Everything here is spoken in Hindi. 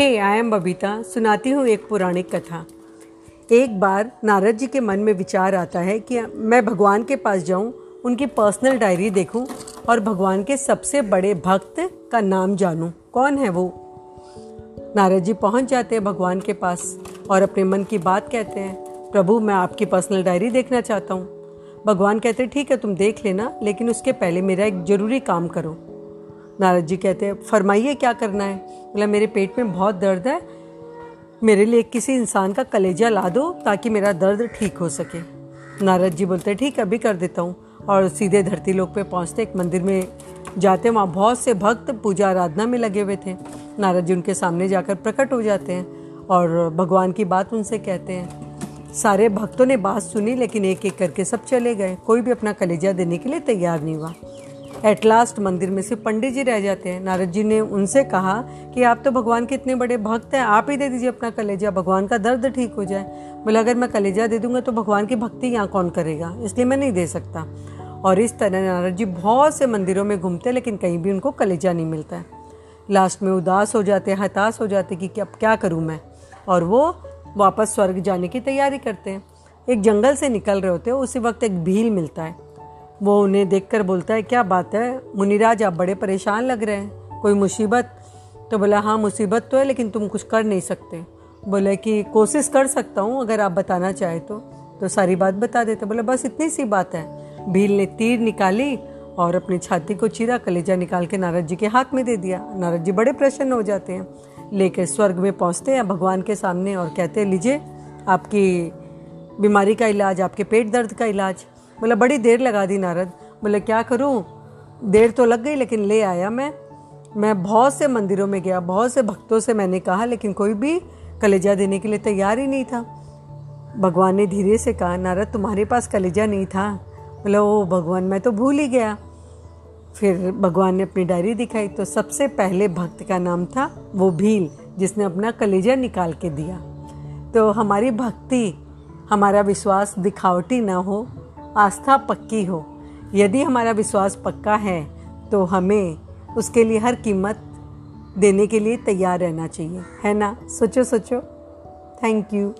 हे आई एम बबीता, सुनाती हूँ एक पुरानी कथा। एक बार नारद जी के मन में विचार आता है कि मैं भगवान के पास जाऊँ, उनकी पर्सनल डायरी देखूँ और भगवान के सबसे बड़े भक्त का नाम जानूँ। कौन है वो? नारद जी पहुँच जाते हैं भगवान के पास और अपने मन की बात कहते हैं, प्रभु, मैं आपकी पर्सनल डायरी देखना चाहता हूँ। भगवान कहते ठीक है, तुम देख लेना, लेकिन उसके पहले मेरा एक ज़रूरी काम करो। नारद जी कहते हैं, फरमाइए क्या करना है? बोला, मेरे पेट में बहुत दर्द है, मेरे लिए किसी इंसान का कलेजा ला दो ताकि मेरा दर्द ठीक हो सके। नारद जी बोलते हैं, ठीक है अभी कर देता हूँ। और सीधे धरती लोक पे पहुँचते, एक मंदिर में जाते, वहाँ बहुत से भक्त पूजा आराधना में लगे हुए थे। नारद जी उनके सामने जाकर प्रकट हो जाते हैं और भगवान की बात उनसे कहते हैं। सारे भक्तों ने बात सुनी, लेकिन एक एक करके सब चले गए। कोई भी अपना कलेजा देने के लिए तैयार नहीं हुआ। एट लास्ट मंदिर में सिर्फ़ पंडित जी रह जाते हैं। नारद जी ने उनसे कहा कि आप तो भगवान के इतने बड़े भक्त हैं, आप ही दे दीजिए अपना कलेजा, भगवान का दर्द ठीक हो जाए। बोले, अगर मैं कलेजा दे दूँगा तो भगवान की भक्ति यहाँ कौन करेगा? इसलिए मैं नहीं दे सकता। और इस तरह नारद जी बहुत से मंदिरों में घूमते हैं, लेकिन कहीं भी उनको कलेजा नहीं मिलता है। लास्ट में उदास हो जाते हताश हो जाते कि अब क्या करूँ मैं? और वो वापस स्वर्ग जाने की तैयारी करते हैं। एक जंगल से निकल रहे होते हैं, उसी वक्त एक भील मिलता है। वो उन्हें देखकर बोलता है, क्या बात है? मुनिराज, आप बड़े परेशान लग रहे हैं। कोई मुसीबत? तो बोला हाँ मुसीबत तो है, लेकिन तुम कुछ कर नहीं सकते। बोले कि, कोशिश कर सकता हूँ, अगर आप बताना चाहे तो। तो सारी बात बता देते। बोले, बस इतनी सी बात है। भील ने तीर निकाली और अपनी छाती को चीरा, कलेजा निकाल के नारद जी के हाथ में दे दिया। नारद जी बड़े प्रसन्न हो जाते हैं। लेकर स्वर्ग में पहुँचते हैं, भगवान के सामने और कहते हैं, लीजिए, आपकी बीमारी का इलाज, आपके पेट दर्द का इलाज। बोला, बड़ी देर लगा दी नारद। बोले, क्या करूँ? देर तो लग गई, लेकिन ले आया मैं। मैं बहुत से मंदिरों में गया, बहुत से भक्तों से मैंने कहा, लेकिन कोई भी कलेजा देने के लिए तैयार ही नहीं था। भगवान ने धीरे से कहा, नारद, तुम्हारे पास कलेजा नहीं था। बोला, ओ भगवान, मैं तो भूल ही गया। फिर भगवान ने अपनी डायरी दिखाई तो सबसे पहले भक्त का नाम था वो भील, जिसने अपना कलेजा निकाल के दिया। तो हमारी भक्ति, हमारा विश्वास दिखावटी ना हो आस्था पक्की हो। यदि हमारा विश्वास पक्का है तो हमें उसके लिए हर कीमत देने के लिए तैयार रहना चाहिए। है ना? सोचो सोचो। Thank you